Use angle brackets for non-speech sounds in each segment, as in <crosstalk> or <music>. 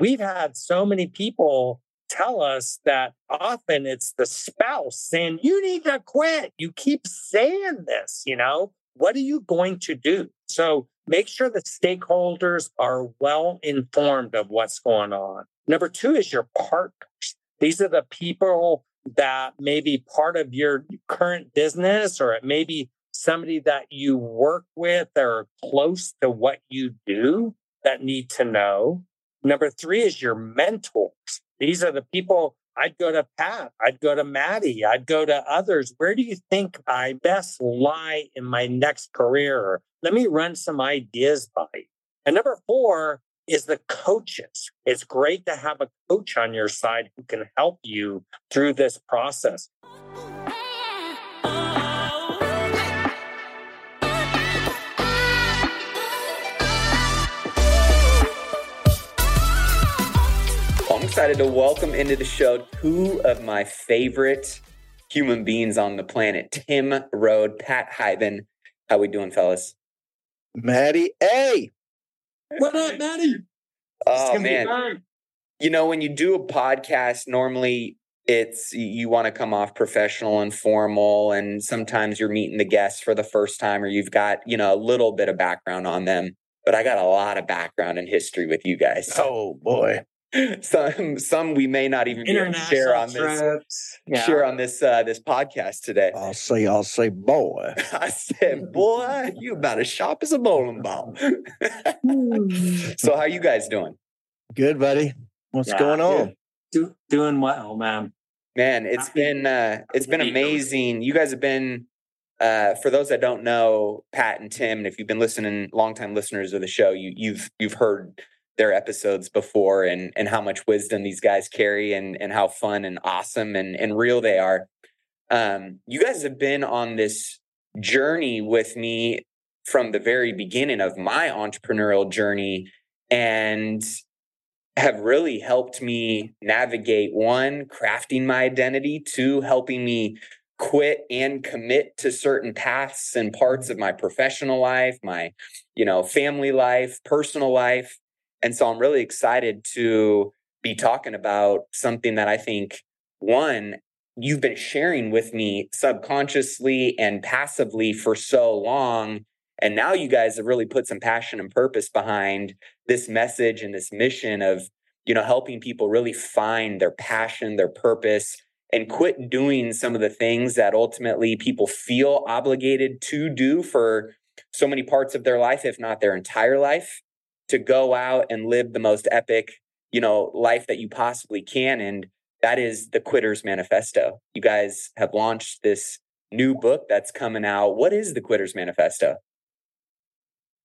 we've had so many people tell us that often it's the spouse saying, You need to quit. You keep saying this, you know, what are you going to do? So make sure the stakeholders are well informed of what's going on. Number two is your partners. These are the people that may be part of your current business, or it may be somebody that you work with or close to what you do that need to know. Number three is your mentors. These are the people I'd go to Pat, I'd go to Matty, I'd go to others. Where do you think I best lie in my next career? Let me run some ideas by you. And number four is the coaches. It's great to have a coach on your side who can help you through this process. Excited to welcome into the show two of my favorite human beings on the planet, Tim Rhode, Pat Hiban. How we doing, fellas? Matty A. What up, Matty? Oh man. You know, when you do a podcast, normally it's you want to come off professional and formal and sometimes you're meeting the guests for the first time or you've got, you know, a little bit of background on them. But I got a lot of background and history with you guys. Oh boy. <laughs> some some we may not even be share on this yeah. share on this uh, this podcast today. I'll say I'll say boy. <laughs> I said boy, you about as sharp as a bowling ball. <laughs> so how you guys doing? Good, buddy. What's yeah, going on? Do, doing well, man. Man, it's Happy. been uh, it's been amazing. You guys have been uh, for those that don't know Pat and Tim, and if you've been listening, longtime listeners of the show, you you've you've heard their episodes before and and how much wisdom these guys carry and and how fun and awesome and and real they are. Um, you guys have been on this journey with me from the very beginning of my entrepreneurial journey and have really helped me navigate one crafting my identity two helping me quit and commit to certain paths and parts of my professional life my you know family life personal life and so I'm really excited to be talking about something that I think, one, you've been sharing with me subconsciously and passively for so long. And now you guys have really put some passion and purpose behind this message and this mission of, you know, helping people really find their passion, their purpose, and quit doing some of the things that ultimately people feel obligated to do for so many parts of their life, if not their entire life to go out and live the most epic, you know, life that you possibly can. And that is the Quitters Manifesto. You guys have launched this new book that's coming out. What is the Quitters Manifesto?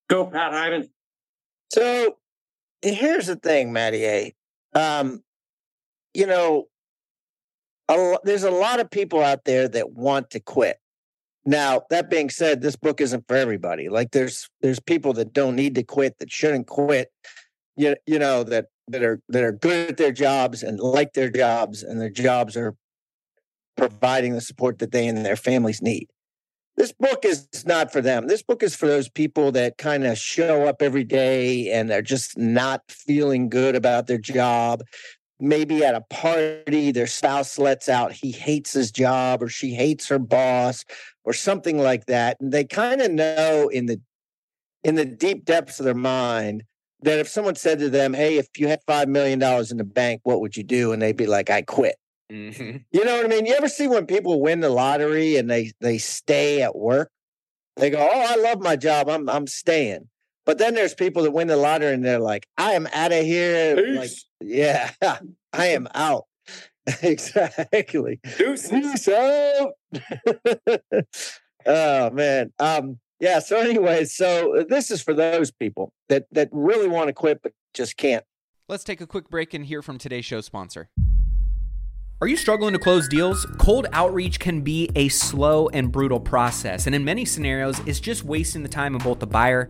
Go, Pat Hiban. So here's the thing, Matty A. Um, you know, a, there's a lot of people out there that want to quit. Now, that being said, this book isn't for everybody. Like there's there's people that don't need to quit, that shouldn't quit. You, you know, that that are that are good at their jobs and like their jobs and their jobs are providing the support that they and their families need. This book is not for them. This book is for those people that kind of show up every day and they're just not feeling good about their job maybe at a party their spouse lets out he hates his job or she hates her boss or something like that and they kind of know in the in the deep depths of their mind that if someone said to them hey if you had five million dollars in the bank what would you do? and they'd be like i quit. Mm-hmm. you know what i mean? You ever see when people win the lottery and they they stay at work? They go oh i love my job. I'm i'm staying but then there's people that win the lottery and they're like, I am out of here. Peace. Like, yeah, <laughs> I am out. <laughs> exactly. Peace out. <laughs> oh man. Um, yeah. So anyway, so uh, this is for those people that that really want to quit but just can't. Let's take a quick break and hear from today's show sponsor. Are you struggling to close deals? Cold outreach can be a slow and brutal process, and in many scenarios, it's just wasting the time of both the buyer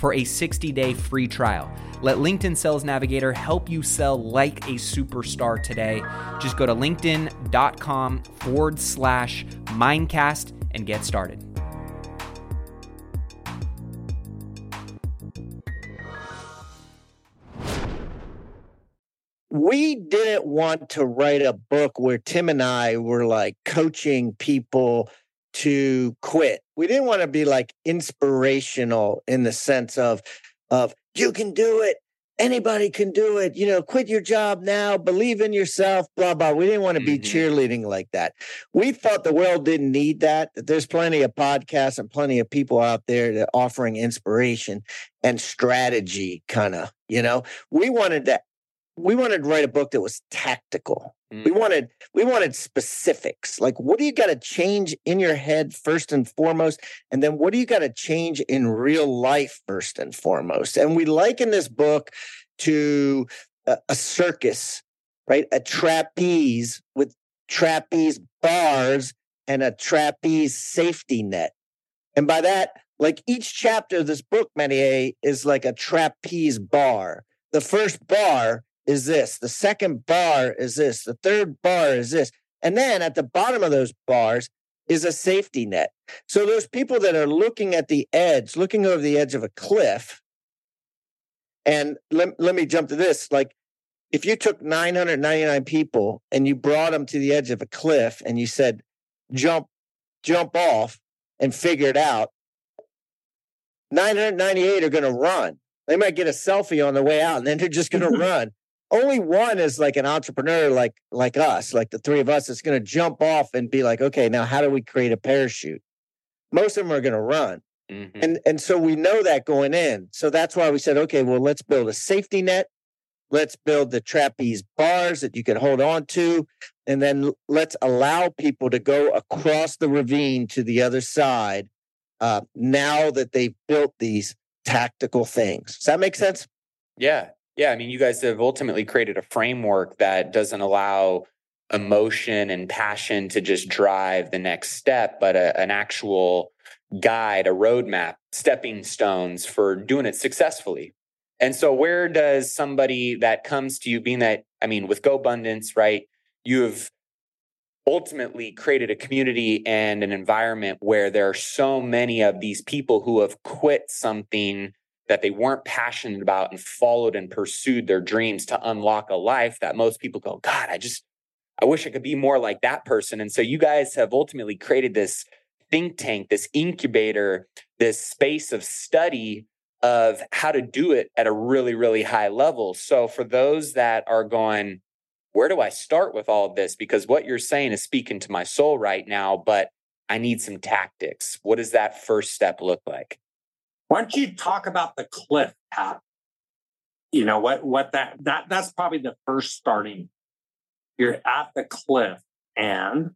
for a 60 day free trial. Let LinkedIn Sales Navigator help you sell like a superstar today. Just go to linkedin.com forward slash mindcast and get started. we didn't want to write a book where Tim and I were like coaching people to quit. We didn't want to be like inspirational in the sense of of you can do it. Anybody can do it. You know, quit your job now, believe in yourself, blah, blah. We didn't want to be mm-hmm. cheerleading like that. We thought the world didn't need that, that there's plenty of podcasts and plenty of people out there that offering inspiration and strategy, kind of, you know. We wanted to we wanted to write a book that was tactical. Mm. We wanted we wanted specifics. Like what do you got to change in your head first and foremost and then what do you got to change in real life first and foremost? And we liken this book to a, a circus, right? A trapeze with trapeze bars and a trapeze safety net. And by that, like each chapter of this book, Matty A, is like a trapeze bar. The first bar is this. The second bar is this. The third bar is this. And then at the bottom of those bars is a safety net. So those people that are looking at the edge, looking over the edge of a cliff, and let, let me jump to this like if you took 999 people and you brought them to the edge of a cliff and you said, jump, jump off and figure it out, 998 are going to run. They might get a selfie on the way out and then they're just going <laughs> to run only one is like an entrepreneur like like us like the three of us is going to jump off and be like okay now how do we create a parachute? Most of them are going to run. Mm-hmm. and and so we know that going in. So that's why we said okay well let's build a safety net. Let's build the trapeze bars that you can hold on to. And then let's allow people to go across the ravine to the other side uh, now that they've built these tactical things. Does that make sense? Yeah yeah, I mean, you guys have ultimately created a framework that doesn't allow emotion and passion to just drive the next step, but a, an actual guide, a roadmap, stepping stones for doing it successfully. And so, where does somebody that comes to you, being that, I mean, with GoBundance, right? You have ultimately created a community and an environment where there are so many of these people who have quit something that they weren't passionate about and followed and pursued their dreams to unlock a life that most people go, God, I just, I wish I could be more like that person. And so you guys have ultimately created this think tank, this incubator, this space of study of how to do it at a really, really high level. So for those that are going, where do I start with all of this? Because what you're saying is speaking to my soul right now, but I need some tactics. What does that first step look like? Why don't you talk about the cliff path? You know what what that that that's probably the first starting. You're at the cliff and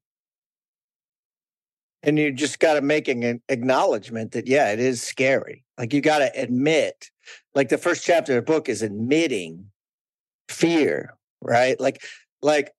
and you just got to make an acknowledgement that yeah it is scary. Like you got to admit like the first chapter of the book is admitting fear right? Like like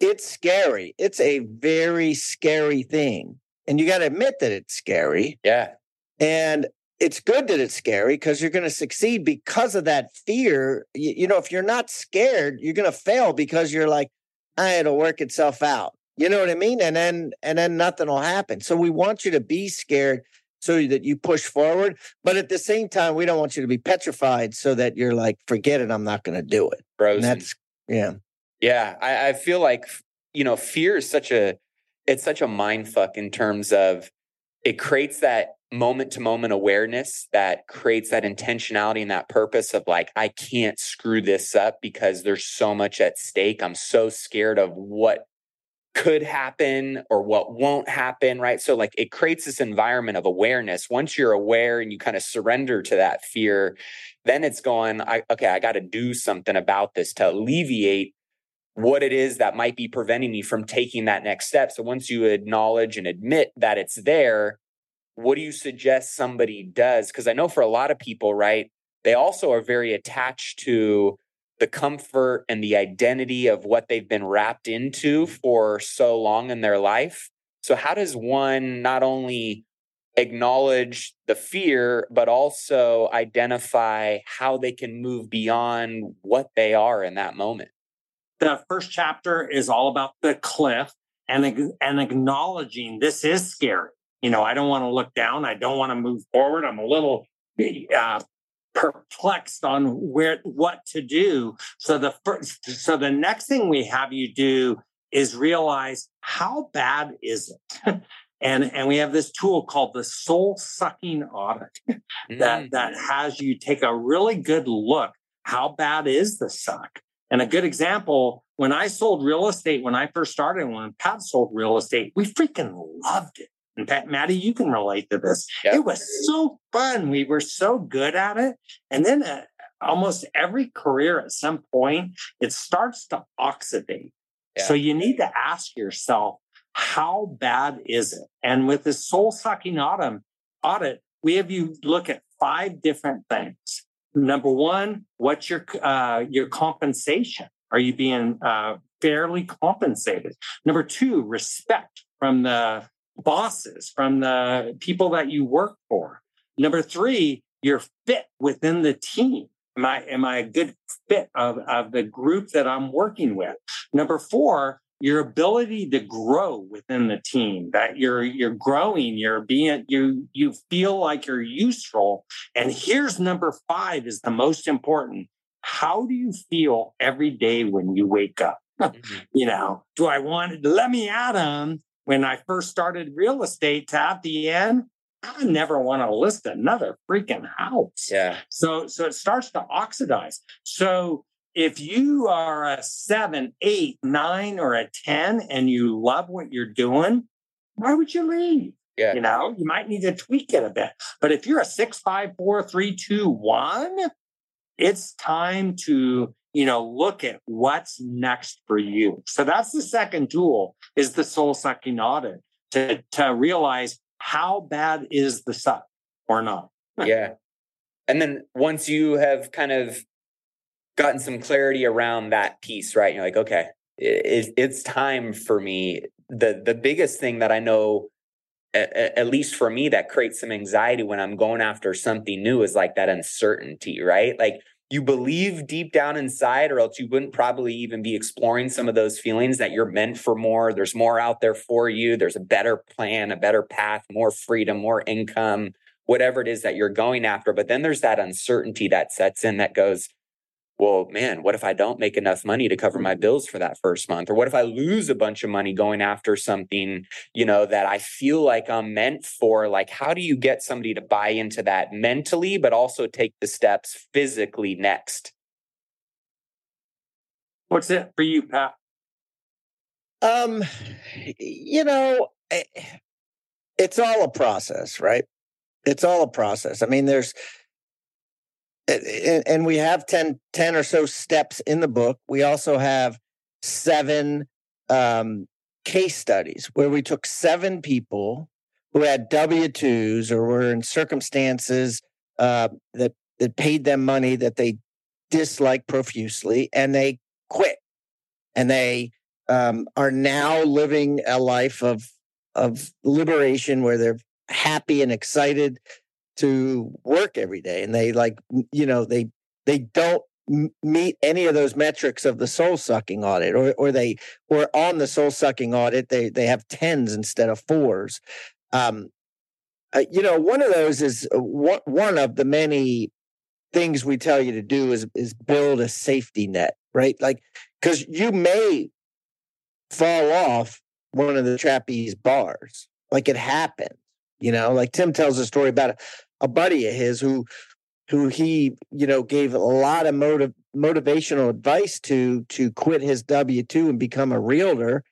it's scary. It's a very scary thing. And you got to admit that it's scary. Yeah and it's good that it's scary because you're going to succeed because of that fear. You, you know, if you're not scared, you're going to fail because you're like, ah, it'll work itself out. You know what I mean? And then and then nothing will happen. So we want you to be scared so that you push forward. But at the same time, we don't want you to be petrified so that you're like, forget it, I'm not going to do it. Frozen. And that's yeah. Yeah, I, I feel like you know fear is such a it's such a mind fuck in terms of it creates that moment to moment awareness that creates that intentionality and that purpose of like I can't screw this up because there's so much at stake. I'm so scared of what could happen or what won't happen, right? So like it creates this environment of awareness. Once you're aware and you kind of surrender to that fear, then it's going, I, okay, I got to do something about this to alleviate what it is that might be preventing me from taking that next step. So once you acknowledge and admit that it's there, what do you suggest somebody does? Because I know for a lot of people, right, they also are very attached to the comfort and the identity of what they've been wrapped into for so long in their life. So, how does one not only acknowledge the fear, but also identify how they can move beyond what they are in that moment? The first chapter is all about the cliff and, and acknowledging this is scary. You know, I don't want to look down. I don't want to move forward. I'm a little uh, perplexed on where what to do. So the first, so the next thing we have you do is realize how bad is it. <laughs> and and we have this tool called the soul sucking audit <laughs> that mm. that has you take a really good look how bad is the suck and a good example when i sold real estate when i first started when pat sold real estate we freaking loved it and Pat, Matty, you can relate to this. Yep. It was so fun. We were so good at it. And then uh, almost every career at some point, it starts to oxidate. Yeah. So you need to ask yourself, how bad is it? And with this soul sucking audit, audit, we have you look at five different things. Number one, what's your uh, your compensation? Are you being uh, fairly compensated? Number two, respect from the bosses, from the people that you work for. Number three, you're fit within the team. Am I, am I a good fit of, of the group that I'm working with? Number four, your ability to grow within the team that you're you're growing you're being you you feel like you're useful and here's number 5 is the most important how do you feel every day when you wake up <laughs> mm-hmm. you know do i want to let me adam when I first started real estate to at the end, I never want to list another freaking house. Yeah. So so it starts to oxidize. So if you are a seven, eight, nine, or a 10 and you love what you're doing, why would you leave? Yeah. You know, you might need to tweak it a bit. But if you're a six, five, four, three, two, one, it's time to you know, look at what's next for you. So that's the second tool is the soul sucking audit to, to realize how bad is the suck or not. <laughs> yeah. And then once you have kind of gotten some clarity around that piece, right? You're like, okay, it, it's time for me. The the biggest thing that I know at, least for me that creates some anxiety when I'm going after something new is like that uncertainty, right? Like you believe deep down inside, or else you wouldn't probably even be exploring some of those feelings that you're meant for more. There's more out there for you. There's a better plan, a better path, more freedom, more income, whatever it is that you're going after. But then there's that uncertainty that sets in that goes, well, man, what if I don't make enough money to cover my bills for that first month? Or what if I lose a bunch of money going after something, you know, that I feel like I'm meant for? Like, how do you get somebody to buy into that mentally, but also take the steps physically next? What's it for you, Pat? Um, you know, eh, it's all a process, right? It's all a process. I mean, there's and we have 10, 10 or so steps in the book. We also have seven um, case studies where we took seven people who had W 2s or were in circumstances uh, that, that paid them money that they disliked profusely and they quit. And they um, are now living a life of, of liberation where they're happy and excited to work every day and they like you know they they don't meet any of those metrics of the soul sucking audit or or they or on the soul sucking audit they they have tens instead of fours um uh, you know, one of those is uh, one, one of the many things we tell you to do is is build a safety net, right? Like because you may fall off one of the trapeze bars, like it happened. You know, like Tim tells a story about a, buddy of his who who he you know gave a lot of motive motivational advice to to quit his W two and become a realtor,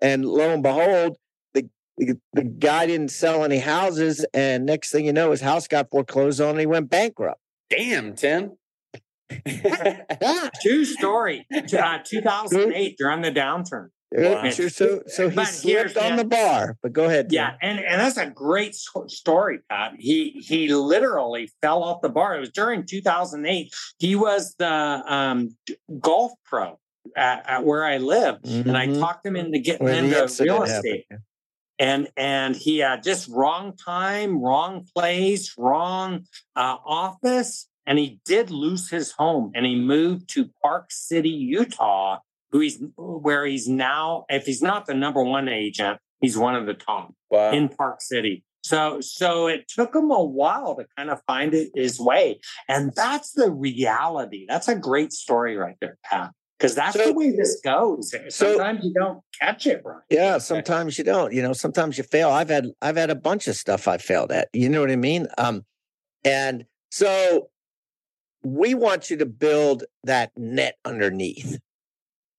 and lo and behold, the, the the guy didn't sell any houses, and next thing you know, his house got foreclosed on, and he went bankrupt. Damn, Tim. <laughs> True story. <laughs> Uh, 2008 during the downturn. Wow. So, so, so he But slipped on the- bar. But go ahead. Yeah, and and that's a great story, Pat. He he literally fell off the bar. It was during 2008. He was the um, golf pro at, at where I lived, and I Mhm. talked him into getting the into real happened. estate. And and he had just wrong time, wrong place, wrong uh, office, and he did lose his home, and he moved to Park City, Utah, who he's where he's now. If he's not the number one agent, he's one of the top wow. in Park City. So so it took him a while to kind of find it his way. And that's the reality. That's a great story right there, Pat. Because that's So- the way this goes. so- Sometimes you don't catch it right. Yeah, sometimes you don't. You know, sometimes you fail. I've had I've had a bunch of stuff I failed at. You know what I mean? Um, and so we want you to build that net underneath,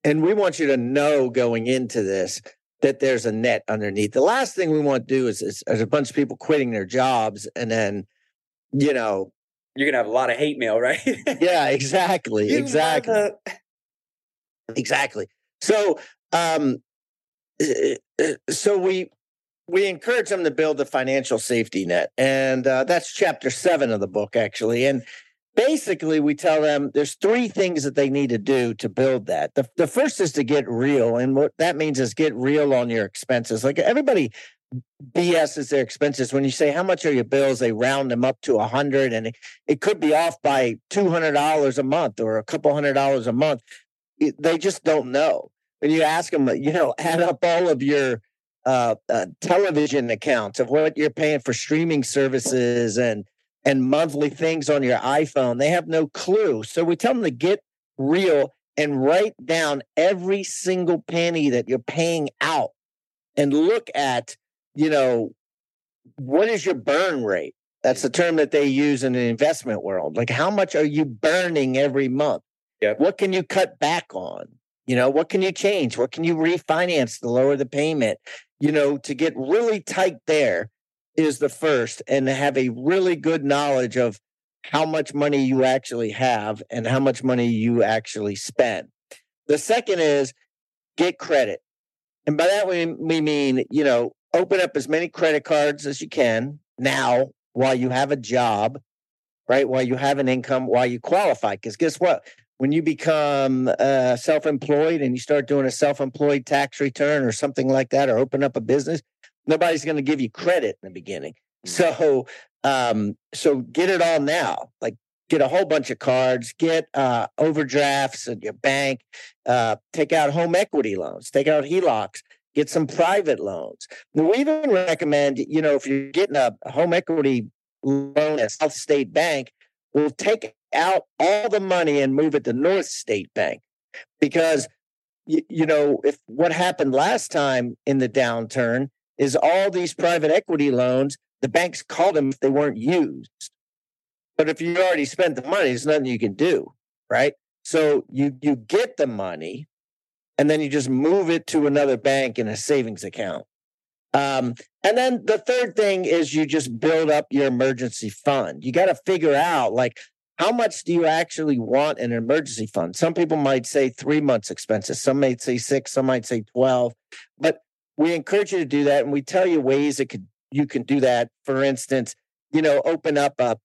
and we want you to know going into this that there's a net underneath. The last thing we want to do is, is, is a bunch of people quitting their jobs, and then, you know, You're gonna have a lot of hate mail, right? yeah, <laughs> exactly, You exactly. exactly so um uh, uh, so we we encourage them to build a financial safety net and uh, that's chapter seven of the book actually and basically we tell them there's three things that they need to do to build that. The, the first is to get real and what that means is get real on your expenses. Like everybody bs is their expenses. When you say how much are your bills? they round them up to a hundred and it, it could be off by $200 a month or a couple hundred dollars a month. It- they just don't know. When you ask them, you know, <laughs> add up all of your uh, uh, television accounts of what you're paying for streaming services and and monthly things on your iPhone, they have no clue. So we tell them to get real and write down every single penny that you're paying out and look at, you know, what is your burn rate? That's the mm-hmm. term that they use in the investment world. Like, how much are you burning every month? Yep. What can you cut back on? You know, what can you change? What can you refinance to lower the payment? You know, to get really tight there is the first, and have a really good knowledge of how much money you actually have and how much money you actually spend. The second is get credit. And by that we, we mean, you know, open up as many credit cards as you can now while you have a job, right? While you have an income, while you qualify. Because guess what? When you become uh, self employed and you start doing a self employed tax return or something like that, or open up a business, nobody's going to give you credit in the beginning. So, um, so get it all now. Like, get a whole bunch of cards, get uh, overdrafts at your bank, uh, take out home equity loans, take out HELOCs, get some private loans. We even recommend, you know, if you're getting a home equity loan at South State Bank, we'll take out all the money and move it to North State Bank because you, you know if what happened last time in the downturn is all these private equity loans the banks called them if they weren't used but if you already spent the money there's nothing you can do right so you you get the money and then you just move it to another bank in a savings account um, and then the third thing is you just build up your emergency fund you got to figure out like how much do you actually want in an emergency fund? Some people might say three months expenses, some might say six, some might say 12. But we encourage you to do that. And we tell you ways that could you can do that. For instance, you know, open up a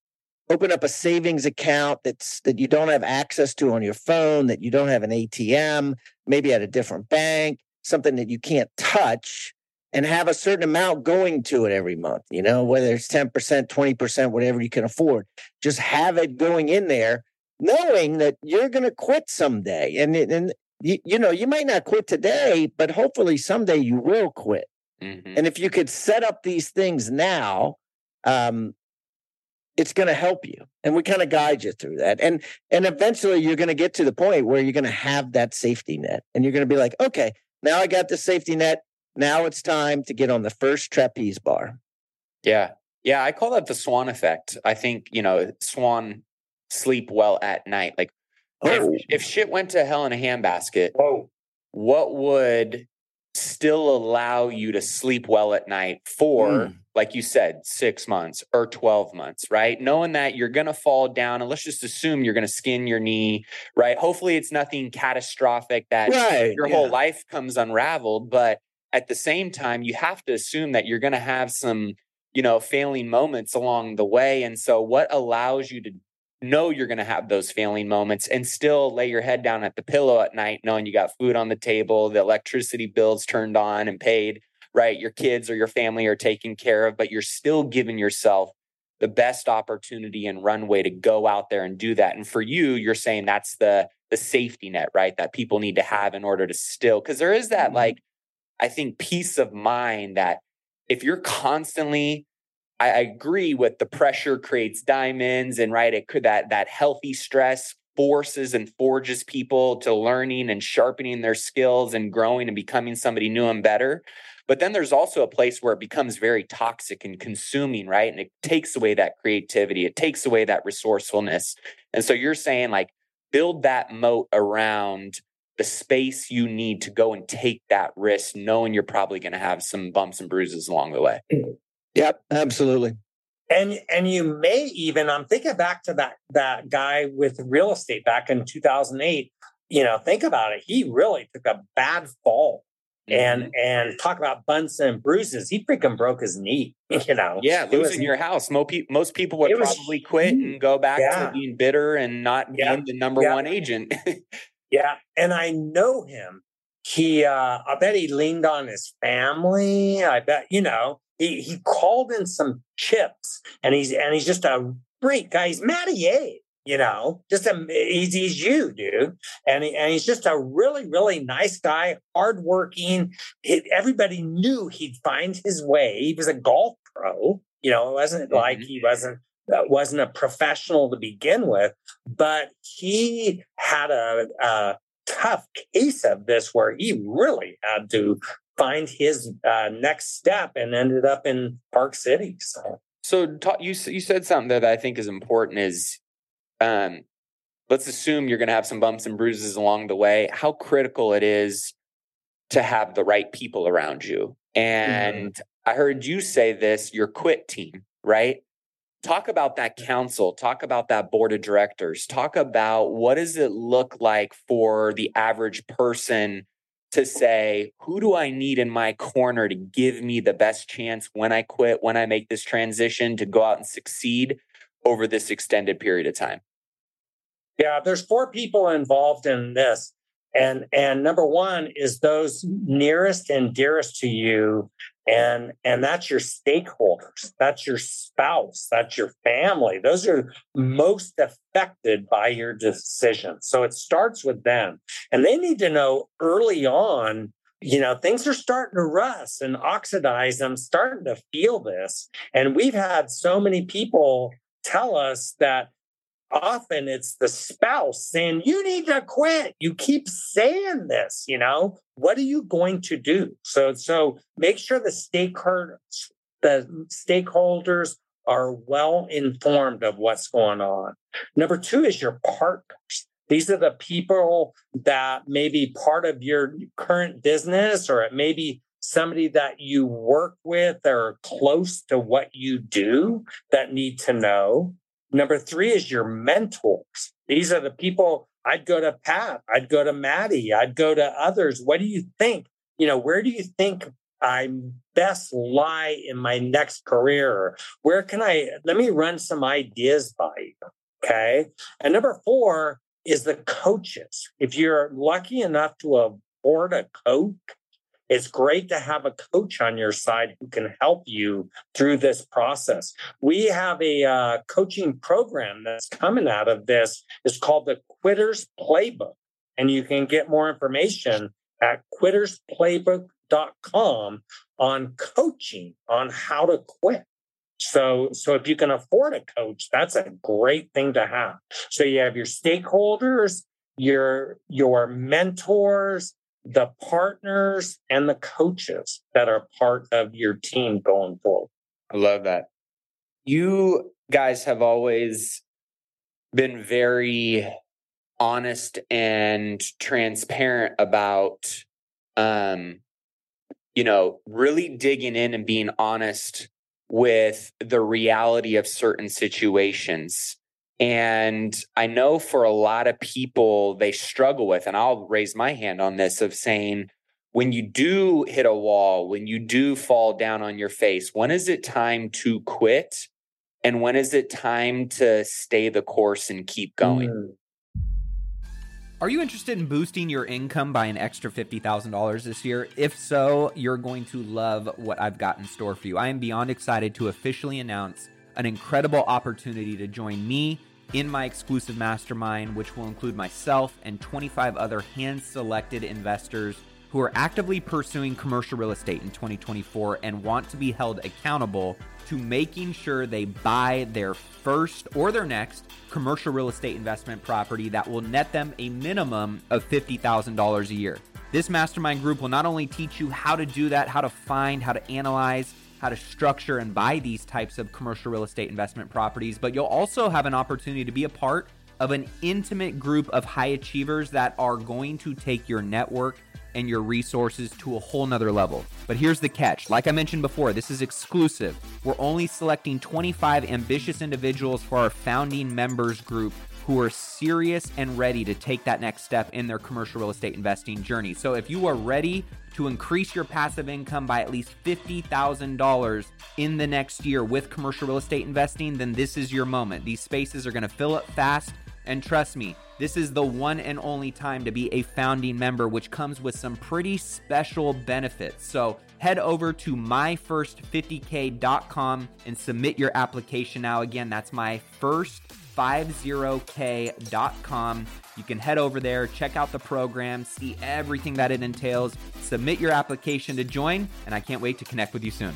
open up a savings account that's that you don't have access to on your phone, that you don't have an ATM, maybe at a different bank, something that you can't touch and have a certain amount going to it every month, you know, whether it's 10%, 20%, whatever you can afford. Just have it going in there, knowing that you're going to quit someday. And, and you, you know, you might not quit today, but hopefully someday you will quit. Mhm. And if you could set up these things now, um, it's going to help you and we kind of guide you through that. And and eventually you're going to get to the point where you're going to have that safety net and you're going to be like okay now i got the safety net. Now it's time to get on the first trapeze bar. Yeah. Yeah i call that the swan effect. I think you know swan sleep well at night like oh. if, if shit went to hell in a handbasket oh. what would still allow you to sleep well at night for mm like you said, six months or 12 months, right? Knowing that you're going to fall down and let's just assume you're going to skin your knee, right? Hopefully it's nothing catastrophic that right, your yeah. whole life comes unraveled. But at the same time, you have to assume that you're going to have some, you know, failing moments along the way. And so what allows you to know you're going to have those failing moments and still lay your head down at the pillow at night knowing you got food on the table the electricity bills turned on and paid right? Your kids or your family are taken care of, but you're still giving yourself the best opportunity and runway to go out there and do that. And for you, you're saying that's the the safety net, right? That people need to have in order to still because there is that mm-hmm. like I think peace of mind that if you're constantly I, agree with the pressure creates diamonds and right it could that that healthy stress forces and forges people to learning and sharpening their skills and growing and becoming somebody new and better but then there's also a place where it becomes very toxic and consuming, right? And it takes away that creativity, it takes away that resourcefulness. And so you're saying, like, build that moat around the space you need to go and take that risk, knowing you're probably going to have some bumps and bruises along the way. Mm. Yep, absolutely. And and you may even I'm thinking back to that that guy with real estate back in 2008. You know, think about it. He really took a bad fall and mm-hmm. and talk about bumps and bruises. He freaking broke his knee. <laughs> You know, yeah, losing was, your house. Most people, most people would probably quit and go back yeah. to being bitter and not yeah. being the number yeah. one agent. <laughs> yeah, and I know him. He, uh, I bet he leaned on his family. I bet you know he he called in some chips, and he's and he's just a great guy. He's Matty A you know, just a, he's, he's you, dude. And, he, and he's just a really, really nice guy, hardworking. He, everybody knew he'd find his way. He was a golf pro. You know, it wasn't mm-hmm. like he wasn't wasn't a professional to begin with, but he had a, a tough case of this where he really had to find his uh, next step and ended up in Park City. So. So you you said something that I think is important is um, let's assume you're going to have some bumps and bruises along the way, how critical it is to have the right people around you. Mm-hmm. And mm-hmm. I heard you say this, your quit team, right? Talk about that council, talk about that board of directors, talk about what does it look like for the average person to say, who do I need in my corner to give me the best chance when I quit, when I make this transition to go out and succeed over this extended period of time? Yeah, there's four people involved in this. And and number one is those nearest and dearest to you. And and that's your stakeholders, that's your spouse, that's your family. Those are most affected by your decision. So it starts with them. And they need to know early on you know, things are starting to rust and oxidize. I'm starting to feel this. And we've had so many people tell us that often it's the spouse saying, You need to quit. You keep saying this, you know, what are you going to do? So, so make sure the stakeholders, the stakeholders are well informed of what's going on. Number two is your partners. These are the people that may be part of your current business, or it may be somebody that you work with or close to what you do that need to know. Number three is your mentors. These are the people I'd go to Pat, I'd go to Matty, I'd go to others. What do you think? You know, where do you think I best lie in my next career? Where can I let me run some ideas by you? Okay. And number four is the coaches. If you're lucky enough to afford a coach, it's great to have a coach on your side who can help you through this process. We have a uh, coaching program that's coming out of this. It's called the Quitters Playbook. And you can get more information at quittersplaybook.com on coaching on how to quit. So, so if you can afford a coach, that's a great thing to have. So you have your stakeholders, your your mentors, the partners, and the coaches that are part of your team going forward. I love that. You guys have always been very honest and transparent about um you know really digging in and being honest with the reality of certain situations and i know for a lot of people they struggle with and i'll raise my hand on this of saying when you do hit a wall when you do fall down on your face when is it time to quit and when is it time to stay the course and keep going mm. Are you interested in boosting your income by an extra $50,000 this year? If so, you're going to love what I've got in store for you. I am beyond excited to officially announce an incredible opportunity to join me in my exclusive mastermind, which will include myself and 25 other hand selected investors who are actively pursuing commercial real estate in 2024 and want to be held accountable to making sure they buy their first or their next commercial real estate investment property that will net them a minimum of $50,000 a year. This mastermind group will not only teach you how to do that, how to find, how to analyze, how to structure and buy these types of commercial real estate investment properties, but you'll also have an opportunity to be a part of an intimate group of high achievers that are going to take your network and your resources to a whole nother level. But here's the catch like I mentioned before, this is exclusive. We're only selecting 25 ambitious individuals for our founding members group who are serious and ready to take that next step in their commercial real estate investing journey. So if you are ready to increase your passive income by at least $50,000 in the next year with commercial real estate investing, then this is your moment. These spaces are going to fill up fast. And trust me, this is the one and only time to be a founding member, which comes with some pretty special benefits. So head over to myfirst50k.com and submit your application now. Again, that's myfirst50k.com. You can head over there, check out the program, see everything that it entails, submit your application to join, and I can't wait to connect with you soon.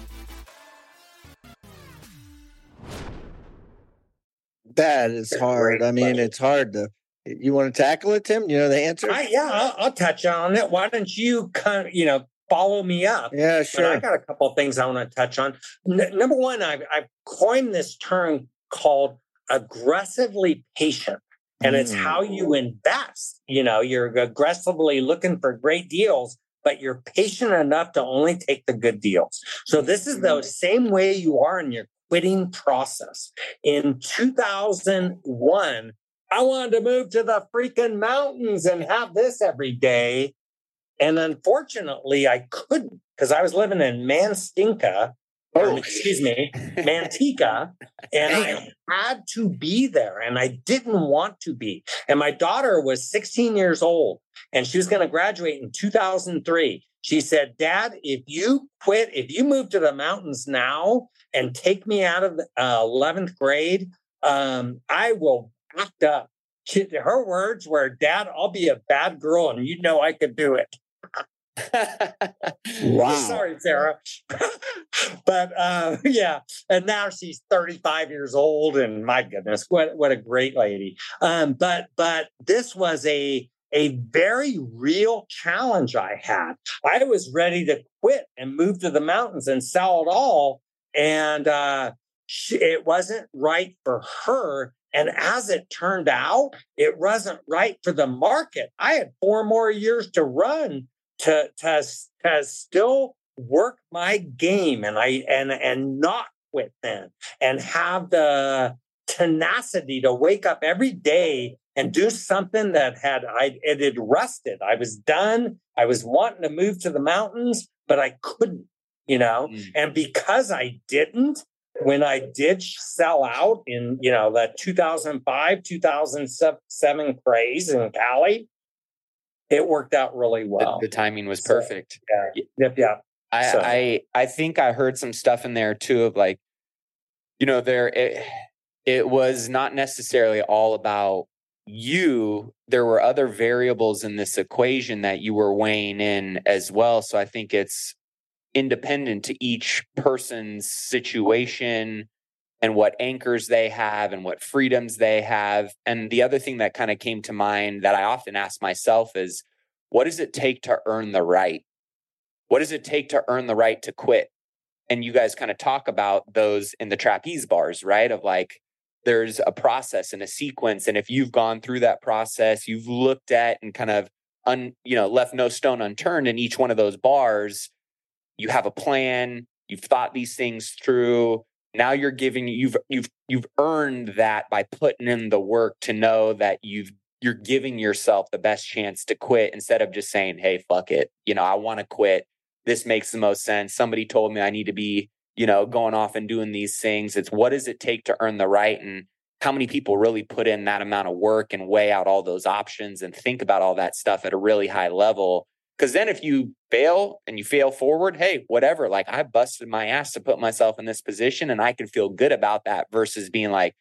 That is hard. I mean, it's hard to you want to tackle it, Tim? You know the answer? I, yeah, I'll, I'll, touch on it. Why don't you kind of, you know, follow me up? Yeah, sure. I got a couple of things I want to touch on. N- number one, I've, I've coined this term called aggressively patient. And mm. it's how you mm. invest. You know, you're aggressively looking for great deals, but you're patient enough to only take the good deals. So this is the mm. same way you are in your quitting process. In 2001, I wanted to move to the freaking mountains and have this every day. And unfortunately, I couldn't because I was living in Manstinka, oh, excuse me, <laughs> Manteca, and I had to be there and I didn't want to be. And my daughter was 16 years old and she was going to graduate in 2003. She said, Dad, if you quit, if you move to the mountains now and take me out of the, uh, 11th grade, um, I will act up. She, her words were, Dad, I'll be a bad girl and you know I could do it. <laughs> wow. Sorry, Sarah. <laughs> but uh, <laughs> yeah, and now she's 35 years old, and my goodness, what what a great lady. Um, but but this was a a very real challenge I had. I was ready to quit and move to the mountains and sell it all, and uh, she, it wasn't right for her. And as it turned out, it wasn't right for the market. I had four more years to run to, to, to still work my game and I and and not quit then and have the tenacity to wake up every day and do something that had I it had rusted. I was done. I was wanting to move to the mountains, but I couldn't, you know. Mm. And because I didn't, when I did sell out in, you know, the 2005, 2007 craze in Cali, it worked out really well. The, the timing was perfect. So, yeah. Yep. Yeah. I, so. I, I think I heard some stuff in there too of like, you know, there, it, it was not necessarily all about you. There were other variables in this equation that you were weighing in as well. So I think it's independent to each person's situation and what anchors they have and what freedoms they have. And the other thing that kind of came to mind that I often ask myself is what does it take to earn the right? What does it take to earn the right to quit? And you guys kind of talk about those in the trapeze bars, right? Of like, there's a process and a sequence. And if you've gone through that process, you've looked at and kind of un, you know, left no stone unturned in each one of those bars, you have a plan, you've thought these things through, now you're giving you've you've you've earned that by putting in the work to know that you've you're giving yourself the best chance to quit instead of just saying hey fuck it. You know i want to quit. This makes the most sense. Somebody told me i need to be you know going off and doing these things. It's what does it take to earn the right? And how many people really put in that amount of work and weigh out all those options and think about all that stuff at a really high level because then if you fail and you fail forward, hey, whatever, like I busted my ass to put myself in this position and I can feel good about that versus being like,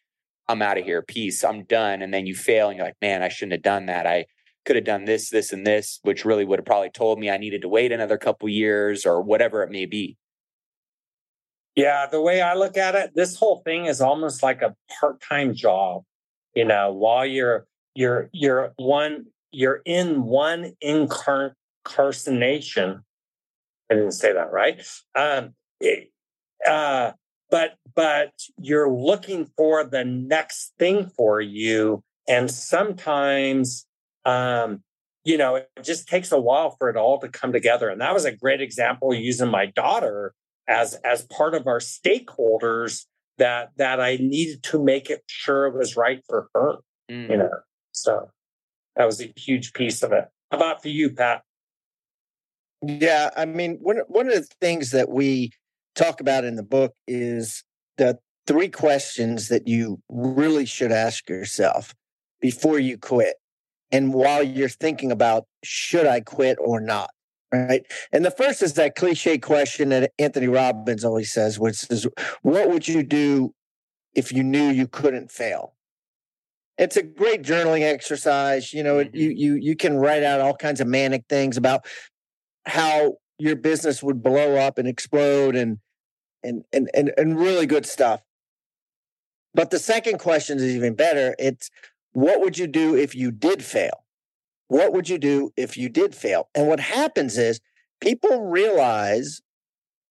I'm out of here, peace, I'm done. And then you fail and you're like, man, I shouldn't have done that. I could have done this, this, and this, which really would have probably told me I needed to wait another couple years or whatever it may be. Yeah, the way I look at it, this whole thing is almost like a part-time job. You know, while you're you're you're one you're in one incarnate carcination. I didn't say that right. Um, it, uh, but but you're looking for the next thing for you, and sometimes um, you know it just takes a while for it all to come together. And that was a great example using my daughter as as part of our stakeholders that that I needed to make it sure it was right for her. Mm. You know, so that was a huge piece of it. How about for you, Pat? Yeah, I mean, one one of the things that we talk about in the book is the three questions that you really should ask yourself before you quit, and while you're thinking about should I quit or not. Right. And the first is that cliche question that Anthony Robbins always says, which is, What would you do if you knew you couldn't fail? It's a great journaling exercise. You know, mm-hmm. you you you can write out all kinds of manic things about how your business would blow up and explode and and and and, and really good stuff. But the second question is even better. It's what would you do if you did fail? What would you do if you did fail? And what happens is people realize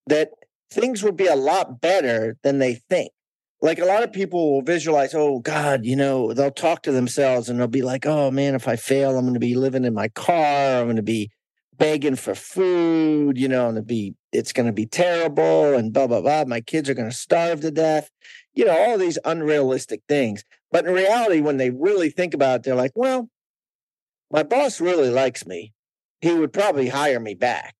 that things would be a lot better than they think. Like a lot of people will visualize, oh God, you know, they'll talk to themselves and they'll be like, oh man, if I fail, I'm going to be living in my car. I'm going to be begging for food, you know, and be it's going to be terrible and blah blah blah. My kids are going to starve to death. You know, all these unrealistic things. But in reality, when they really think about it, they're like, well, my boss really likes me. He would probably hire me back.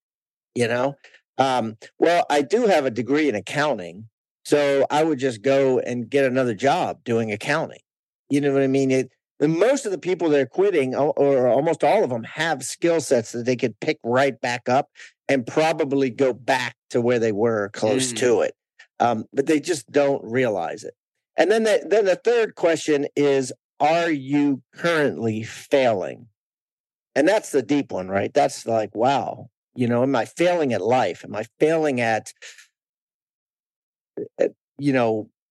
You know, um, well, I do have a degree in accounting, so I would just go and get another job doing accounting. You know what I mean? It, and most of the people that are quitting, or almost all of them, have skill sets that they could pick right back up and probably go back to where they were close mm. to it. Um, but they just don't realize it. And then the, then the third question is Are you currently failing? And that's the deep one, right? That's like, wow, you know, am I failing at life? Am I failing at, at you know, Eh,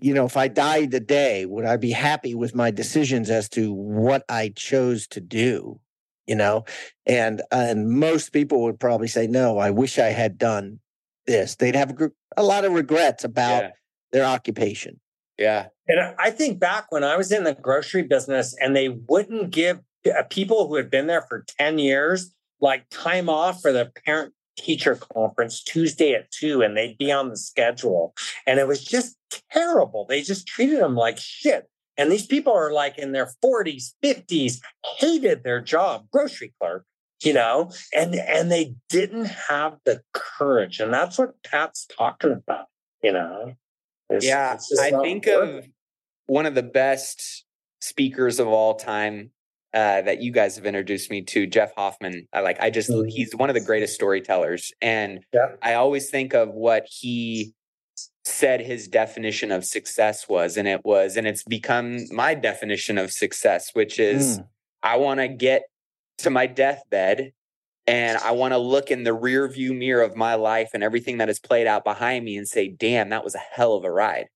you know, if I died today, would I be happy with my decisions as to what I chose to do? You know, and and most people would probably say, no, I wish I had done this. They'd have a, a lot of regrets about yeah. their occupation. Yeah. And I think back when I was in the grocery business and they wouldn't give uh, people who had been there for 10 years like time off for the parent teacher conference Tuesday at two, and they'd be on the schedule. And it was just terrible. They just treated them like shit. And these people are like in their 40s, 50s, hated their job, grocery clerk, you know, and and they didn't have the courage. And that's what Pat's talking about, you know. It's, yeah, it's I think of one of the best speakers of all time uh, that you guys have introduced me to, Jeff Hoffman. I like, I just, mm-hmm. he's one of the greatest storytellers. And yeah. I always think of what he said his definition of success was. And it was, and it's become my definition of success, which is mm. I want to get to my deathbed and I want to look in the rear view mirror of my life and everything that has played out behind me and say, damn, that was a hell of a ride.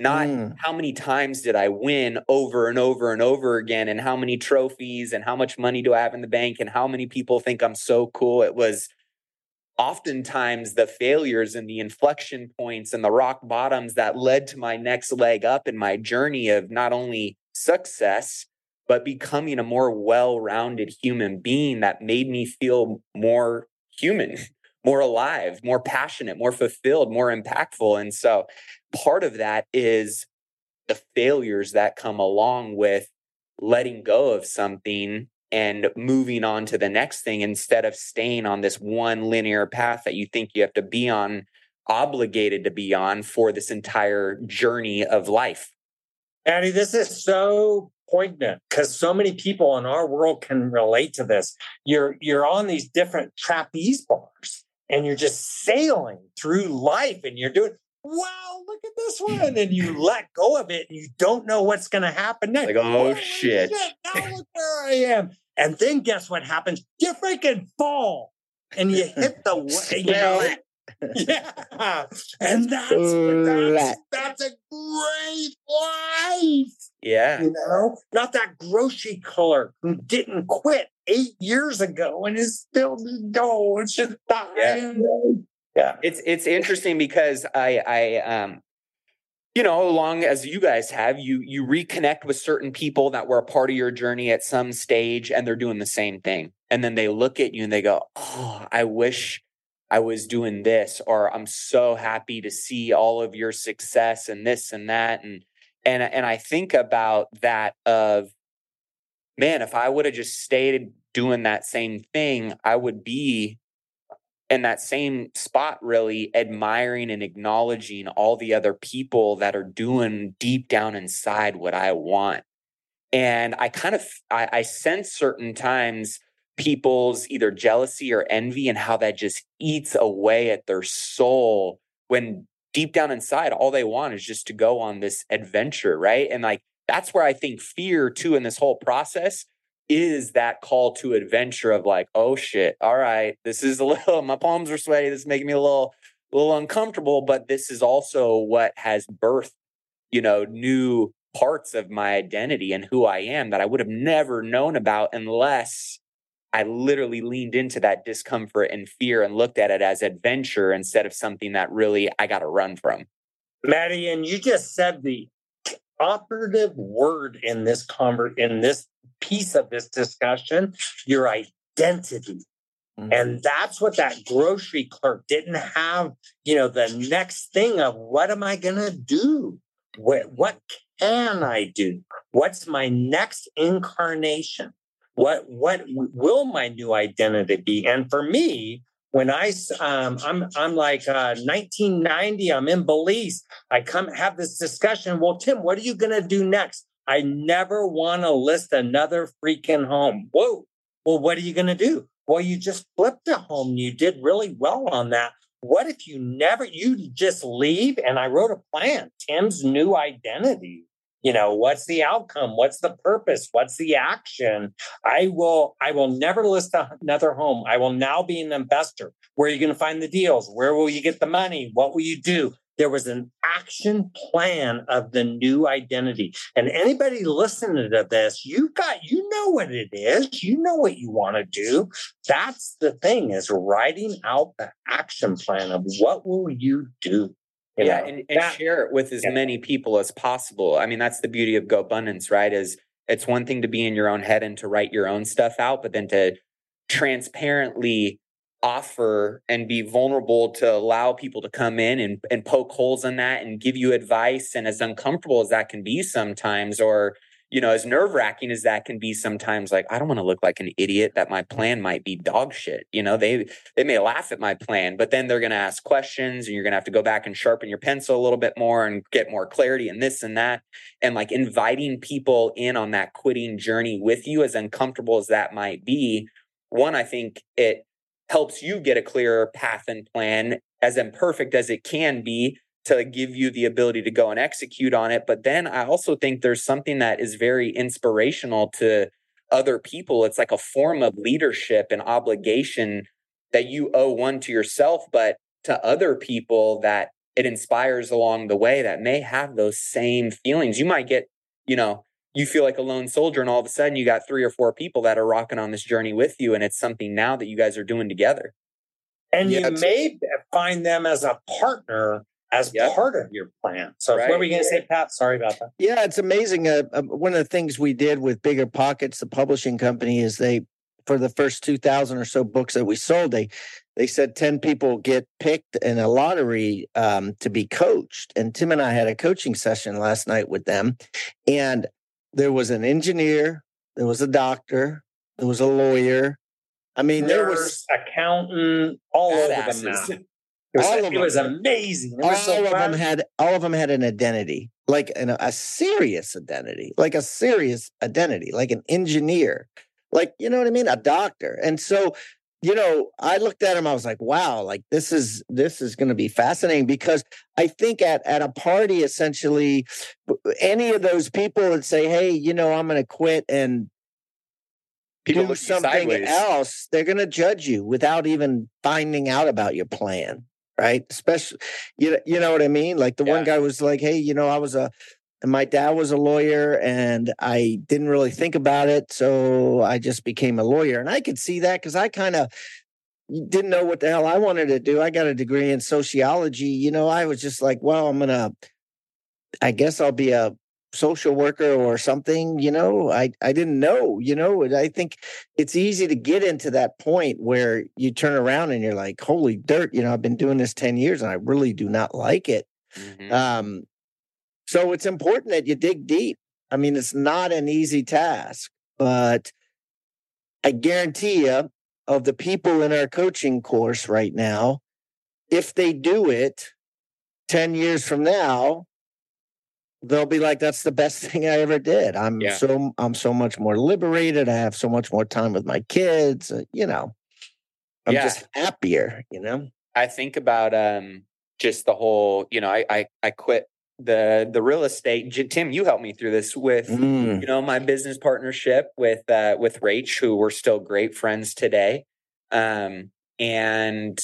Not mm. how many times did I win over and over and over again, and how many trophies, and how much money do I have in the bank, and how many people think I'm so cool. It was oftentimes the failures and the inflection points and the rock bottoms that led to my next leg up in my journey of not only success, but becoming a more well rounded human being that made me feel more human. <laughs> more alive, more passionate, more fulfilled, more impactful. And so part of that is the failures that come along with letting go of something and moving on to the next thing instead of staying on this one linear path that you think you have to be on, obligated to be on for this entire journey of life. Andy, this is so poignant because so many people in our world can relate to this. You're you're on these different trapeze bars and you're just sailing through life and you're doing wow look at this one and you let go of it and you don't know what's going to happen next. Like oh, shit. shit now look where i am. And then guess what happens? You freaking fall and you hit the <laughs> you know <laughs> yeah and that's, that's that's a great life yeah. you know? Not that grocery color who didn't quit eight years ago and is still no, it's just yeah. Yeah. It's it's interesting because I I um you know, along as you guys have, you you reconnect with certain people that were a part of your journey at some stage and they're doing the same thing. And then they look at you and they go, Oh, I wish I was doing this, or I'm so happy to see all of your success and this and that. And and and I think about that of man, if I would have just stayed doing that same thing, I would be in that same spot, really admiring and acknowledging all the other people that are doing deep down inside what I want. And I kind of I, I sense certain times people's either jealousy or envy and how that just eats away at their soul when deep down inside all they want is just to go on this adventure right and like that's where i think fear too in this whole process is that call to adventure of like, oh shit, all right, this is a <laughs> little, my palms are sweaty. This is making me a little, a little uncomfortable, but this is also what has birthed, you know, new parts of my identity and who I am that I would have never known about unless I literally leaned into that discomfort and fear and looked at it as adventure instead of something that really I got to run from. Matty, and you just said the operative word in this convert in this piece of this discussion your identity. Mm-hmm. and that's what that grocery clerk didn't have you know the next thing of what am i going to do? What, what can i do? What's my next incarnation? What what will my new identity be? And for me when I um, I'm I'm like uh, 1990, I'm in Belize. I come have this discussion. Well, Tim, what are you going to do next? I never want to list another freaking home. Whoa. Well, what are you going to do? Well, you just flipped a home. You did really well on that. What if you never, you just leave? And I wrote a plan, Tim's new identity. You know, what's the outcome? What's the purpose? What's the action? I will, I will never list another home. I will now be an investor. Where are you going to find the deals? Where will you get the money? What will you do? there was an action plan of the new identity. And anybody listening to this, you got, you know what it is. You know what you want to do. That's the thing is writing out the action plan of what will you do. You yeah, know, and, and that, share it with as yeah. many people as possible. I mean, that's the beauty of GoBundance, right? Is it's one thing to be in your own head and to write your own stuff out, but then to transparently offer and be vulnerable to allow people to come in and, and poke holes in that and give you advice. And as uncomfortable as that can be sometimes, or, you know, as nerve wracking as that can be sometimes, like, I don't want to look like an idiot that my plan might be dog shit. You know, they, they may laugh at my plan, but then they're going to ask questions and you're going to have to go back and sharpen your pencil a little bit more and get more clarity and this and that. And like inviting people in on that quitting journey with you, as uncomfortable as that might be. One, I think it, helps you get a clearer path and plan, as imperfect as it can be, to give you the ability to go and execute on it. But then I also think there's something that is very inspirational to other people. It's like a form of leadership and obligation that you owe one to yourself, but to other people that it inspires along the way that may have those same feelings. You might get, you know, you feel like a lone soldier and all of a sudden you got three or four people that are rocking on this journey with you and it's something now that you guys are doing together and yeah, you may find them as a partner as yep. part of your plan. So right. what were you going to say, Pat? Sorry about that. Yeah, it's amazing. Uh, uh, one of the things we did with BiggerPockets, the publishing company, is they for the first two thousand or so books that we sold, they they said ten people get picked in a lottery um, to be coached. And Tim and I had a coaching session last night with them, and there was an engineer, there was a doctor, there was a lawyer. I mean, Nurse, there was accountant, all over the them. <laughs> It was, all of it was amazing. It all was so of them had all of them had an identity, like an, a serious identity, like a serious identity, like an engineer, like you know what I mean, a doctor. And so, you know, I looked at him. I was like, wow, like this is this is going to be fascinating because I think at at a party, essentially, any of those people that say, hey, you know, I'm going to quit and People do something else, they're going to judge you without even finding out about your plan right? Especially, you you know what I mean. Like the yeah. one guy was like, "Hey, you know, I was a." my dad was a lawyer and I didn't really think about it. So I just became a lawyer. And I could see that because I kind of didn't know what the hell I wanted to do. I got a degree in sociology. You know, I was just like, well, I'm going to, I guess I'll be a social worker or something you know i i didn't know you know i think it's easy to get into that point where you turn around and you're like holy dirt you know i've been doing this 10 years and i really do not like it mm-hmm. um so it's important that you dig deep i mean it's not an easy task but i guarantee you of the people in our coaching course right now if they do it 10 years from now they'll be like that's the best <laughs> thing i ever did i'm yeah. so i'm so much more liberated i have so much more time with my kids uh, you know i'm yeah. just happier you know i think about um just the whole you know i i, I quit the the real estate tim you helped me through this with mm. you know my business partnership with uh with rach who we're still great friends today um and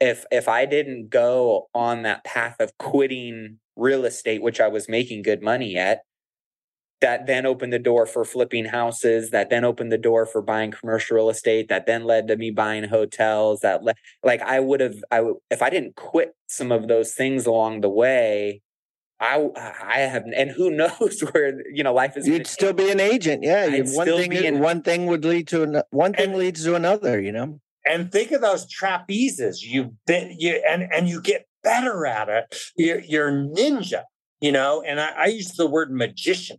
if if i didn't go on that path of quitting real estate, which I was making good money at, that then opened the door for flipping houses, that then opened the door for buying commercial real estate, that then led to me buying hotels. That le- like I would have, I w- if I didn't quit some of those things along the way, I I have, and who <laughs> knows where you know life is. You'd still be an agent, yeah. one thing, in, one thing would lead to an, one thing and, leads to another, you know. And think of those trapezes you've been, you and and you get better at it. You're, you're ninja, you know, and I, I use the word magician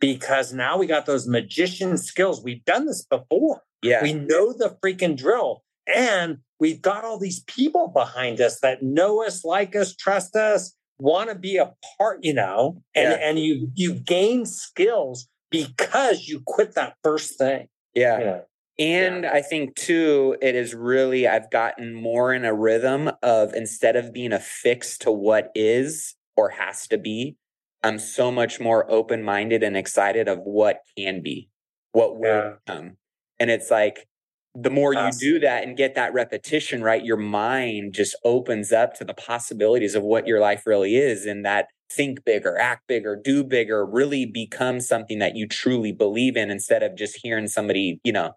because now we got those magician skills. We've done this before. Yeah. We know the freaking drill. And we've got all these people behind us that know us, like us, trust us, want to be a part, you know, and, yeah. and you you gain skills because you quit that first thing. Yeah. You know? And yeah. I think too, it is really, I've gotten more in a rhythm of instead of being a fix to what is or has to be, I'm so much more open minded and excited of what can be, what will yeah. come. And it's like, the more you do that and get that repetition right, your mind just opens up to the possibilities of what your life really is. And that think bigger, act bigger, do bigger really becomes something that you truly believe in instead of just hearing somebody, you know,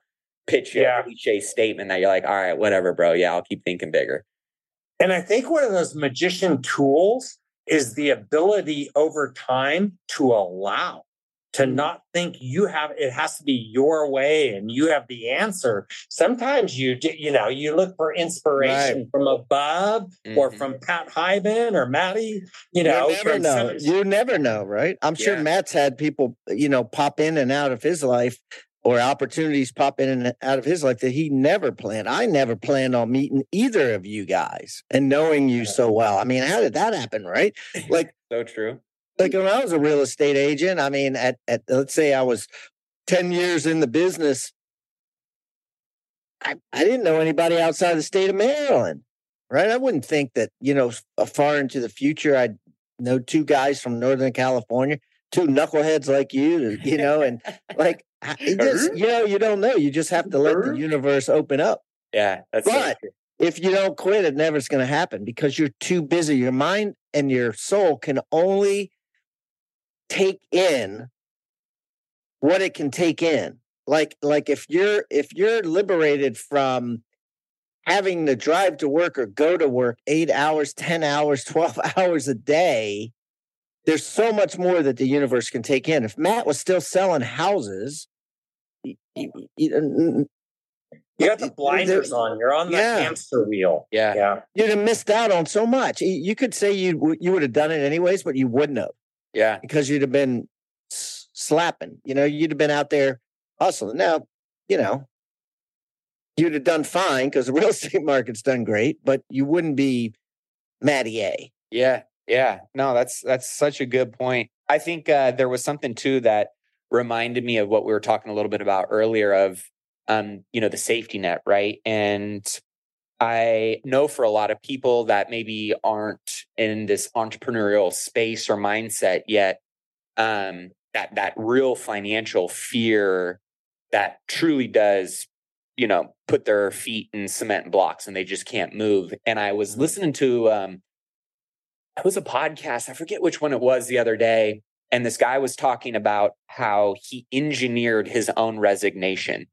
pitch you yeah. a cliche statement that you're like, all right, whatever, bro. Yeah, I'll keep thinking bigger. And I think one of those magician tools is the ability over time to allow to mm-hmm. not think you have it has to be your way and you have the answer sometimes you do, you know you look for inspiration right. from above mm-hmm. or from pat hiban or matty you know you never know some, you never know right i'm sure yeah. matt's had people you know pop in and out of his life or opportunities pop in and out of his life that he never planned. I never planned on meeting either of you guys and knowing you so well. I mean, how did that happen, right? <laughs> Like so true. Like when I was a real estate agent, I mean, at at let's say I was 10 years in the business, I, I didn't know anybody outside the state of Maryland. Right. I wouldn't think that, you know, uh, far into the future I'd know two guys from Northern California two knuckleheads like you, you know, and <laughs> like <laughs> just, you know, you don't know. You just have to let the universe open up. Yeah, that's but so if you don't quit, it never's going to happen because you're too busy. Your mind and your soul can only take in what it can take in. Like like if you're if you're liberated from having to drive to work or go to work 8 hours, 10 hours, <laughs> 12 hours a day, there's so much more that the universe can take in. If Matt was still selling houses, Mm, mm, mm. you got the blinders on. You're on the yeah. hamster wheel. Yeah, yeah. You'd have missed out on so much. You could say you you would have done it anyways, but you wouldn't have. Yeah, because you'd have been slapping. You know, you'd have been out there hustling. Now, you know, you'd have done fine because the <laughs> real estate market's done great, but you wouldn't be Matty A. Yeah, yeah. No, that's that's such a good point. I think uh, there was something too that reminded me of what we were talking a little bit about earlier of um, you know, the safety net, right? And I know for a lot of people that maybe aren't in this entrepreneurial space or mindset yet, um, that that real financial fear that truly does, you know, put their feet in cement blocks and they just can't move. And I was mm-hmm. listening to um, it was a podcast, I forget which one it was the other day, and this guy was talking about how he engineered his own resignation.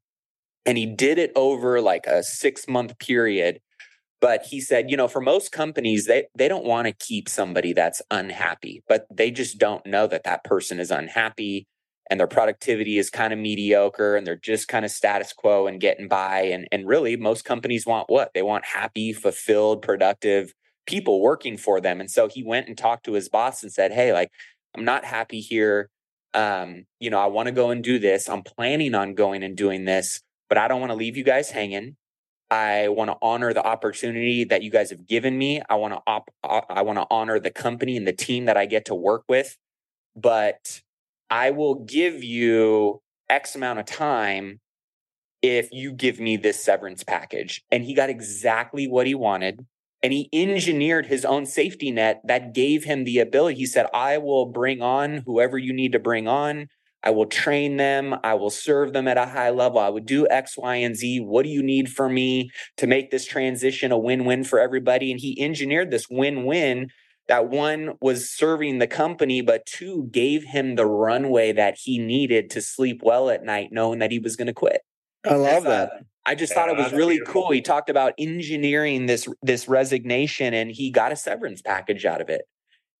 And he did it over like a six month period. But he said, you know, for most companies, they, they don't want to keep somebody that's unhappy, but they just don't know that that person is unhappy and their productivity is kind of mediocre and they're just kind of status quo and getting by. And, and really, most companies want what? They want happy, fulfilled, productive people working for them. And so he went and talked to his boss and said, Hey, like, I'm not happy here. Um, you know, I want to go and do this. I'm planning on going and doing this, but I don't want to leave you guys hanging. I want to honor the opportunity that you guys have given me. I want to op- uh, I want to honor the company and the team that I get to work with, but I will give you X amount of time if you give me this severance package. And he got exactly what he wanted and he engineered his own safety net that gave him the ability. He said, I will bring on whoever you need to bring on. I will train them. I will serve them at a high level. I would do X, Y, and Z. What do you need for me to make this transition a win win for everybody? And he engineered this win win that one was serving the company, but two gave him the runway that he needed to sleep well at night, knowing that he was going to quit. I love that. I just yeah, thought it was really beautiful. cool. He talked about engineering this this resignation and he got a severance package out of it.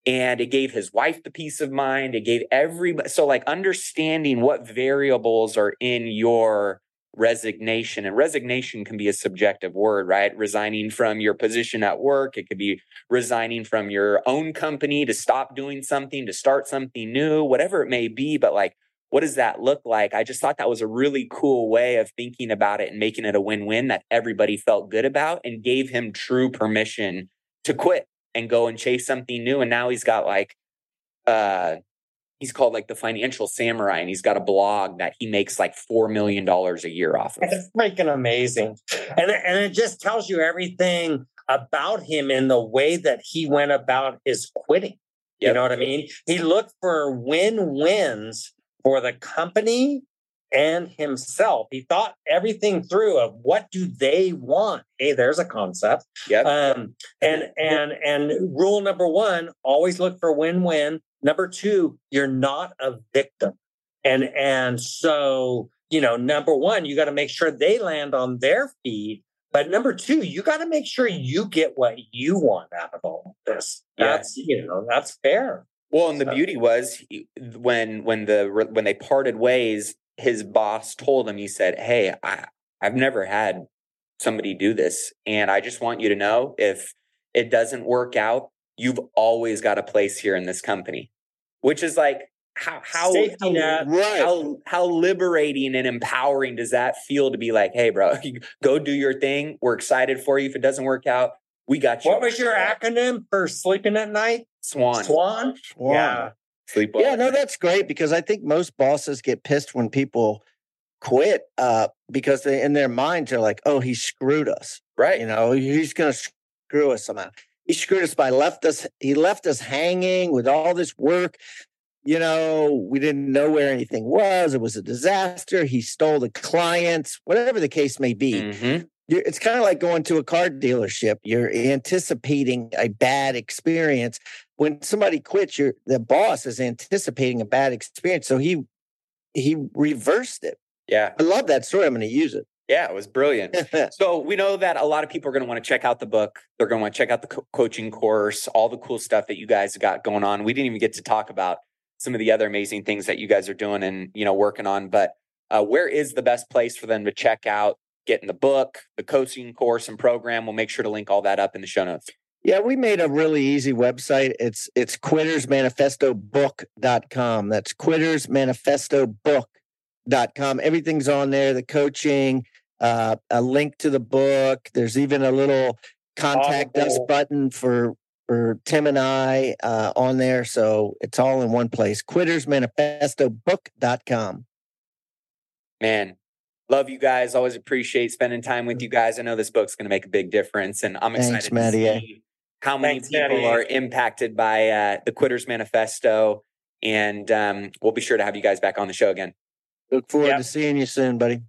And it gave his wife the peace of mind. It gave everybody so like understanding what variables are in your resignation and resignation can be a subjective word right resigning from your position at work it could be resigning from your own company to stop doing something to start something new whatever it may be but like what does that look like? I just thought that was a really cool way of thinking about it and making it a win win that everybody felt good about and gave him true permission to quit and go and chase something new. And now he's got like, uh, he's called like the financial samurai and he's got a blog that he makes like $4 million a year off of. It's freaking amazing. And, and it just tells you everything about him in the way that he went about his quitting. Yep. You know what I mean? He looked for win wins for the company and himself. He thought everything through of what do they want. Hey, there's a concept. Yep. Um, and and and rule number one: always look for win-win. Number two: you're not a victim. And and so you know, number one, you got to make sure they land on their feet. But number two, you got to make sure you get what you want out of all of this. That's yeah. you know, that's fair. Well, and the uh, beauty was when when the when they parted ways, his boss told him. He said, "Hey, I I've never had somebody do this, and I just want you to know if it doesn't work out, you've always got a place here in this company." Which is like how how how, right. how how liberating and empowering does that feel to be like, "Hey, bro, <laughs> go do your thing. We're excited for you. If it doesn't work out, we got you." What was your acronym for sleeping at night? Swan. Swan? Swan. Yeah. Sleep well. Yeah, no, that's great because I think most bosses get pissed when people quit uh, because they in their minds they're like, oh, he screwed us. Right. You know, he's gonna screw us somehow. He screwed us by left us, he left us hanging with all this work. You know, we didn't know where anything was. It was a disaster. He stole the clients, whatever the case may be. Mhm. You're, it's kind of like going to a car dealership. You're anticipating a bad experience. When somebody quits, you're, the boss is anticipating a bad experience. So he he reversed it. Yeah. I love that story. I'm going to use it. Yeah. It was brilliant. <laughs> So we know that a lot of people are going to want to check out the book. They're going to want to check out the co- coaching course, all the cool stuff that you guys got going on. We didn't even get to talk about some of the other amazing things that you guys are doing and you know working on. But uh, where is the best place for them to check out getting the book, the coaching course and program? We'll make sure to link all that up in the show notes. Yeah, we made a really easy website. It's it's quittersmanifestobook.com. That's quittersmanifestobook.com. Everything's on there, the coaching, uh, a link to the book. There's even a little contact us button for for Tim and I uh, on there. So it's all in one place. Quittersmanifestobook.com. Man, love you guys. Always appreciate spending time with you guys. I know this book's going to make a big difference, and I'm Thanks, excited Matty. to see how many Thanks, people Matty. are impacted by uh, the Quitters Manifesto. And um, we'll be sure to have you guys back on the show again. Look forward Yep. to seeing you soon, buddy.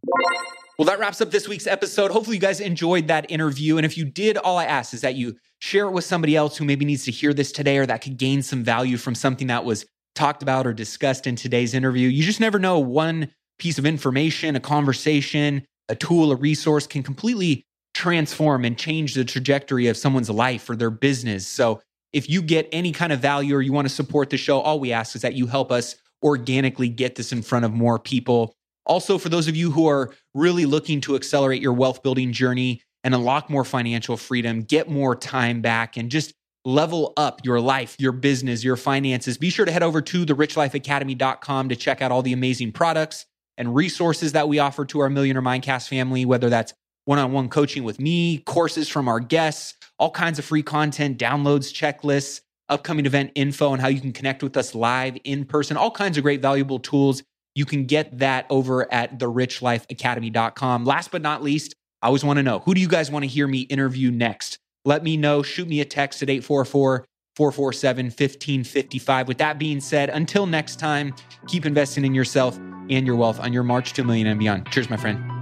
Well, that wraps up this week's episode. Hopefully, you guys enjoyed that interview. And if you did, all I ask is that you share it with somebody else who maybe needs to hear this today or that could gain some value from something that was talked about or discussed in today's interview. You just never know. One piece of information, a conversation, a tool, a resource can completely transform and change the trajectory of someone's life or their business. So, if you get any kind of value or you want to support the show, all we ask is that you help us organically get this in front of more people. Also, for those of you who are really looking to accelerate your wealth building journey and unlock more financial freedom, get more time back, and just level up your life, your business, your finances, be sure to head over to therichlifeacademy.com to check out all the amazing products and resources that we offer to our Millionaire Mindcast family, whether that's one on one coaching with me, courses from our guests, all kinds of free content, downloads, checklists, upcoming event info, and how you can connect with us live in person, all kinds of great valuable tools. You can get that over at therichlifeacademy.com. Last but not least, I always want to know who do you guys want to hear me interview next? Let me know. Shoot me a text at 844 447 1555. With that being said, until next time, keep investing in yourself and your wealth on your march to a million and beyond. Cheers, my friend.